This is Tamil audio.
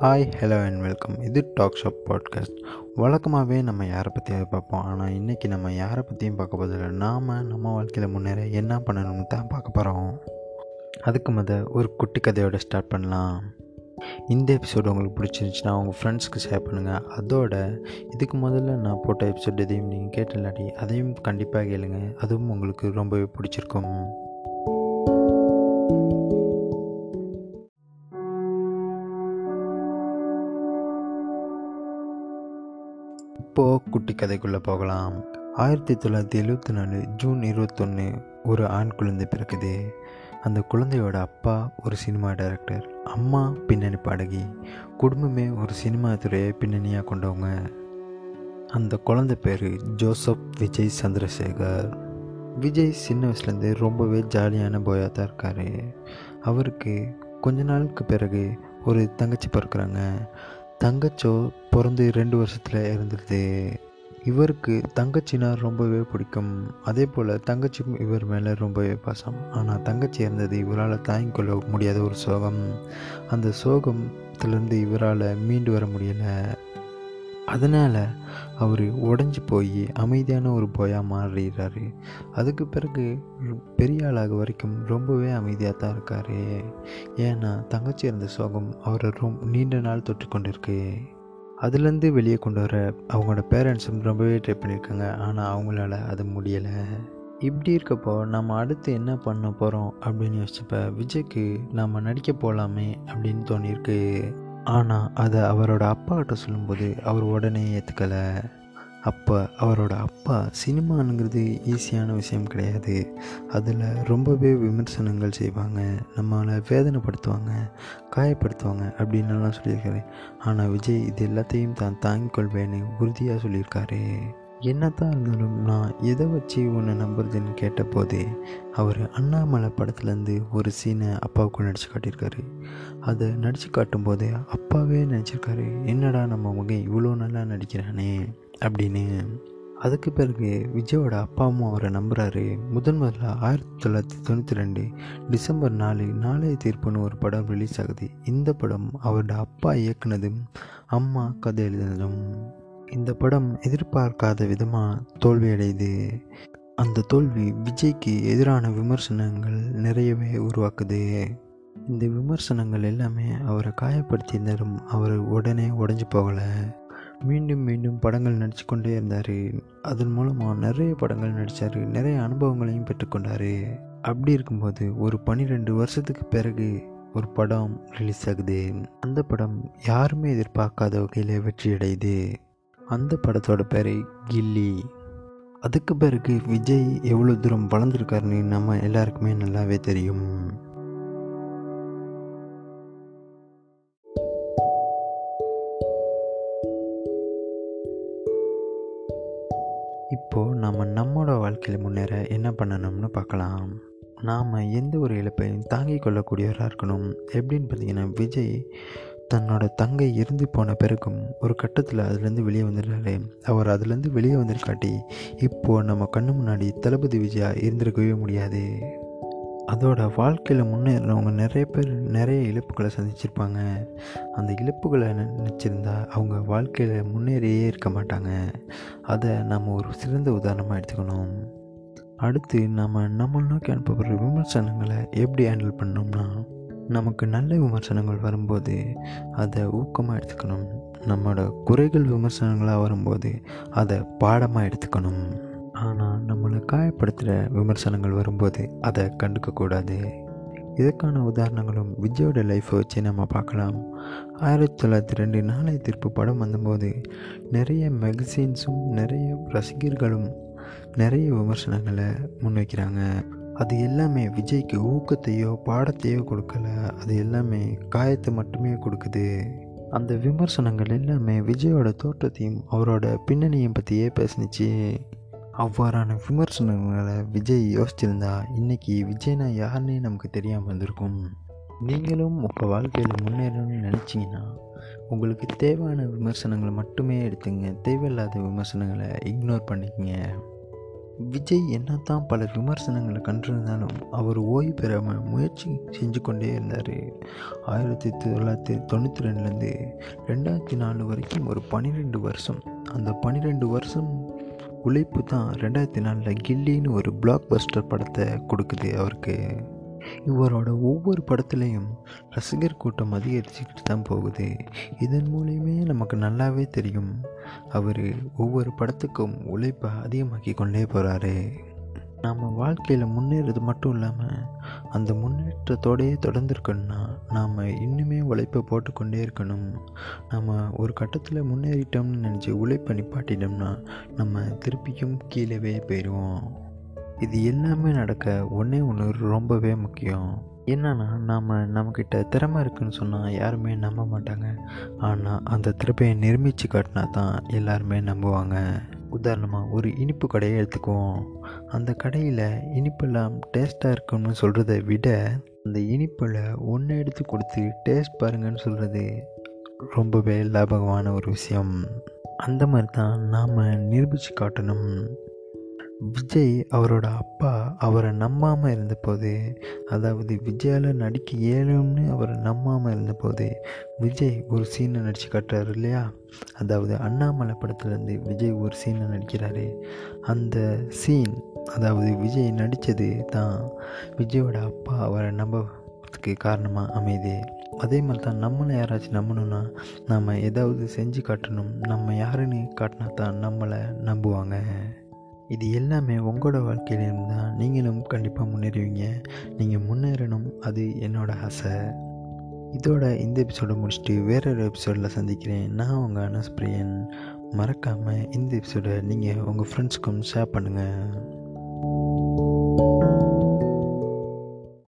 ஹாய் ஹலோ அண்ட் வெல்கம் இது டாக் ஷாப் பாட்காஸ்ட் வழக்கமாகவே நம்ம யாரை பற்றியாவது பார்ப்போம். ஆனால் இன்றைக்கி நம்ம யாரை பற்றியும் பார்க்க போதில்லை நாம் நம்ம வாழ்க்கையில் முன்னேற என்ன பண்ணணும்னு தான் பார்க்க போகிறோம் அதுக்கு முத ஒரு குட்டி கதையோட ஸ்டார்ட் பண்ணலாம். இந்த எபிசோடு உங்களுக்கு பிடிச்சிருந்துச்சுன்னா உங்கள் ஃப்ரெண்ட்ஸ்க்கு ஷேர் பண்ணுங்கள் அதோட இதுக்கு முதல்ல நான் போட்ட எபிசோட் எதையும் நீங்கள் கேட்டலாட்டி அதையும் கண்டிப்பாக கேளுங்க. அதுவும் உங்களுக்கு ரொம்பவே பிடிச்சிருக்கும். இப்போது குட்டி கதைக்குள்ளே போகலாம். ஆயிரத்தி தொள்ளாயிரத்தி எழுபத்தி நாலு ஜூன் இருபத்தொன்று ஒரு ஆண் குழந்தை பிறக்குது. அந்த குழந்தையோட அப்பா ஒரு சினிமா டைரக்டர் அம்மா பின்னணி பாடகி குடும்பமே ஒரு சினிமா துறையை பின்னணியாக கொண்டவங்க. அந்த குழந்தை பேர் ஜோசப் விஜய் சந்திரசேகர். விஜய் சின்ன வயசுலேருந்து ரொம்பவே ஜாலியான போயாக தான் இருக்கார். அவருக்கு கொஞ்ச நாளுக்கு பிறகு ஒரு தங்கச்சி பிறக்கிறாங்க. தங்கச்சோ பிறந்து ரெண்டு வருஷத்தில் இறந்துடுது இவருக்கு தங்கச்சினா ரொம்பவே பிடிக்கும். அதே போல் தங்கச்சிக்கும் இவர் மேலே ரொம்பவே பாசம். ஆனால் தங்கச்சி இருந்தது இவரால் தாங்கிக்கொள்ள முடியாத ஒரு சோகம். அந்த சோகத்திலேருந்து இவரால் மீண்டு வர முடியலை. அதனால் அவர் உடஞ்சி போய் அமைதியான ஒரு போயாக மாறிடுறாரு. அதுக்கு பிறகு பெரிய ஆளாக வரைக்கும் ரொம்பவே அமைதியாக தான் இருக்கார். ஏன்னா தங்கச்சி இருந்த சோகம் அவரை ரொம்ப நீண்ட நாள் தொட்டு கொண்டிருக்கு. அதுலேருந்து வெளியே கொண்டு வர அவங்களோட பேரண்ட்ஸும் ரொம்பவே ட்ரை பண்ணியிருக்காங்க. ஆனால் அவங்களால அது முடியலை. இப்படி இருக்கப்போ நம்ம அடுத்து என்ன பண்ண போகிறோம் அப்படின்னு யோசிச்சப்ப விஜய்க்கு நம்ம நடிக்க போகலாமே அப்படின்னு தோணியிருக்கு. ஆனால் அதை அவரோட அப்பாக்கிட்ட சொல்லும்போது அவர் உடனே ஏற்றுக்கலை அப்போ அவரோட அப்பா சினிமானுங்கிறது ஈஸியான விஷயம் கிடையாது. அதில் ரொம்பவே விமர்சனங்கள் செய்வாங்க. நம்மளை வேதனைப்படுத்துவாங்க காயப்படுத்துவாங்க அப்படின்னுலாம் சொல்லியிருக்காரு. ஆனால் விஜய் இது எல்லாத்தையும் தான் தாங்கிக் கொள்வேன்னு உறுதியாக சொல்லியிருக்காரு. என்னத்தான் இருந்தாலும் நான் எதை வச்சு உன்னை நம்புறதுன்னு கேட்டபோதே அவர் அண்ணாமலை படத்துலேருந்து ஒரு சீனை அப்பாவுக்கு நடித்து காட்டியிருக்காரு. அதை நடித்து காட்டும்போது அப்பாவே நினச்சிருக்காரு என்னடா நம்ம மகன் இவ்வளோ நல்லா நடிக்கிறானே? அப்படின்னு. அதுக்கு பிறகு விஜயோட அப்பாவும் அவரை நம்புகிறாரு முதன் முதல்ல ஆயிரத்தி தொள்ளாயிரத்தி தொண்ணூற்றி ரெண்டு டிசம்பர் நாலு நாளைய தீர்ப்புன்னு ஒரு படம் ரிலீஸ் ஆகுது. இந்த படம் அவரோட அப்பா இயக்குனதும் அம்மா கதை எழுதினதும். இந்த படம் எதிர்பார்க்காத விதமாக தோல்வியடையுது. அந்த தோல்வி விஜய்க்கு எதிரான விமர்சனங்கள் நிறையவே உருவாக்குது. இந்த விமர்சனங்கள் எல்லாமே அவரை காயப்படுத்தியிருந்தாலும் அவர் உடனே உடஞ்சி போகலை. மீண்டும் மீண்டும் படங்கள் நடித்து கொண்டே இருந்தார். அதன் மூலமாக நிறைய படங்கள் நடித்தார் நிறைய அனுபவங்களையும் பெற்றுக்கொண்டார். அப்படி இருக்கும்போது ஒரு பன்னிரெண்டு வருஷத்துக்கு பிறகு ஒரு படம் ரிலீஸ் ஆகுது. அந்த படம் யாருமே எதிர்பார்க்காத வகையில் வெற்றி அடையுது அந்த படத்தோட பேர் கில்லி. அதுக்கு பிறகு விஜய் எவ்வளோ தூரம் வளர்ந்துருக்காருன்னு நம்ம எல்லாருக்குமே நல்லாவே தெரியும். இப்போது நம்ம நம்மளோட வாழ்க்கையில் முன்னேற என்ன பண்ணணும்னு பார்க்கலாம். நாம் எந்த ஒரு இழப்பையும் தாங்கிக் கொள்ளக்கூடியவராக இருக்கணும். எப்படின்னு பார்த்தீங்கன்னா விஜய் தன்னோட தங்கை இருந்து போன பிறகும் ஒரு கட்டத்தில் அதுலேருந்து வெளியே வந்துடுறாரு அவர் அதுலேருந்து வெளியே வந்திருக்காட்டி இப்போது நம்ம கண்ணு முன்னாடி தளபதி விஜயா இருந்திருக்கவே முடியாது. அதோட வாழ்க்கையில் முன்னேறினவங்க நிறைய பேர் நிறைய இழப்புகளை சந்திச்சிருப்பாங்க. அந்த இழப்புகளை நினச்சிருந்தா அவங்க வாழ்க்கையில் முன்னேறியே இருக்க மாட்டாங்க. அதை நம்ம ஒரு சிறந்த உதாரணமாக எடுத்துக்கணும். அடுத்து நம்ம நம்ம நோக்கி அனுப்பப்படுற விமர்சனங்களை எப்படி ஹேண்டில் பண்ணோம்னா நமக்கு நல்ல விமர்சனங்கள் வரும்போது அதை ஊக்கமாக எடுத்துக்கணும். நம்மளோட குறைகள் விமர்சனங்களாக வரும்போது அதை பாடமாக எடுத்துக்கணும். ஆனால் நம்மளை காயப்படுத்துகிற விமர்சனங்கள் வரும்போது அதை கண்டுக்கக்கூடாது இதற்கான உதாரணங்களும் விஜயோட லைஃப்பை வச்சு நம்ம பார்க்கலாம். ஆயிரத்தி தொள்ளாயிரத்தி ரெண்டு நாளை தீர்ப்பு படம் வந்தபோது நிறைய மேகசின்ஸும் நிறைய ரசிகர்களும் நிறைய விமர்சனங்களை முன்வைக்கிறாங்க. அது எல்லாமே விஜய்க்கு ஊக்கத்தையோ பாடத்தையோ கொடுக்கல. அது எல்லாமே காயத்தை மட்டுமே கொடுக்குது. அந்த விமர்சனங்கள் எல்லாமே விஜயோட தோற்றத்தையும் அவரோட பின்னணியும் பற்றியே பேசுனுச்சு. அவ்வாறான விமர்சனங்களை விஜய் யோசிச்சிருந்தா இன்றைக்கி விஜய்னா யாருன்னே நமக்கு தெரியாமல் வந்திருக்கும் நீங்களும் உங்கள் வாழ்க்கையில் முன்னேறணும்னு நினச்சிங்கன்னா உங்களுக்கு தேவையான விமர்சனங்களை மட்டுமே எடுத்துங்க. தேவையில்லாத விமர்சனங்களை இக்னோர் பண்ணிக்கங்க. விஜய் என்னத்தான் பல விமர்சனங்களை கண்டிருந்தாலும் அவர் ஓய்வு பெறாமல் முயற்சி செஞ்சு கொண்டே இருந்தார். ஆயிரத்தி தொள்ளாயிரத்தி தொண்ணூற்றி ரெண்டுலேருந்து ரெண்டாயிரத்தி நாலு வரைக்கும் ஒரு பன்னிரெண்டு வருஷம். அந்த பன்னிரெண்டு வருஷம் உழைப்பு தான் ரெண்டாயிரத்தி நாலில் கில்லின்னு ஒரு பிளாக் பஸ்டர் படத்தை கொடுக்குது அவருக்கு. இவரோட ஒவ்வொரு படத்துலேயும் ரசிகர் கூட்டம் அதிகரிச்சுக்கிட்டு தான் போகுது. இதன் மூலியமே நமக்கு நல்லாவே தெரியும். அவர் ஒவ்வொரு படத்துக்கும் உழைப்பை அதிகமாக்கி கொண்டே போகிறாரு நாம் வாழ்க்கையில் முன்னேறது மட்டும் இல்லாமல் அந்த முன்னேற்றத்தோடையே தொடர்ந்துருக்கணும்னா நாம் இன்னுமே உழைப்பை போட்டுக்கொண்டே இருக்கணும். நம்ம ஒரு கட்டத்தில் முன்னேறிட்டோம்னு நினச்சி உழைப்பை நிப்பாட்டிட்டோம்னா நம்ம திருப்பியும் கீழவே போயிடுவோம் இது எல்லாமே நடக்க ஒன்றே ஒன்று ரொம்பவே முக்கியம். என்னன்னா நாம் நம்மக்கிட்ட திறமை இருக்குன்னு சொன்னால் யாருமே நம்ப மாட்டாங்க. ஆனால் அந்த திறமையை நிரூபித்து காட்டினா தான் எல்லாருமே நம்புவாங்க. உதாரணமாக ஒரு இனிப்பு கடையை எடுத்துக்குவோம். அந்த கடையில் இனிப்பெல்லாம் டேஸ்ட்டாக இருக்கும்னு சொல்கிறத விட அந்த இனிப்பில் ஒன்று எடுத்து கொடுத்து டேஸ்ட் பாருங்கன்னு சொல்கிறது ரொம்பவே லாபகமான ஒரு விஷயம். அந்த மாதிரி தான் நாம் நிரூபித்து காட்டணும். விஜய் அவரோட அப்பா அவரை நம்பாமல் இருந்தபோது அதாவது விஜயால் நடிக்க இயலும்னு அவரை நம்பாமல் இருந்தபோது விஜய் ஒரு சீனை நடித்து காட்டுறாரு இல்லையா? அதாவது அண்ணாமலை படத்துலேருந்து விஜய் ஒரு சீனை நடிக்கிறாரு. அந்த சீன் அதாவது விஜய் நடித்தது தான் விஜயோட அப்பா அவரை நம்பத்துக்கு காரணமாக அமையுது. அதே மாதிரி தான் நம்மளை யாராச்சும் நம்பணும்னா நம்ம ஏதாவது செஞ்சு காட்டணும். நம்ம யாருன்னு காட்டினா தான் நம்மளை நம்புவாங்க. இது எல்லாமே உங்களோட வாழ்க்கையிலேருந்து தான் நீங்களும் கண்டிப்பாக முன்னேறுவீங்க. நீங்கள் முன்னேறணும் அது என்னோடய ஆசை. இதோட இந்த எபிசோடை முடிச்சுட்டு வேற ஒரு எபிசோடில் சந்திக்கிறேன். நான் உங்கள் அனஸ் பிரியன். மறக்காமல் இந்த எபிசோடை நீங்கள் உங்கள் ஃப்ரெண்ட்ஸ்க்கும் ஷேர் பண்ணுங்கள்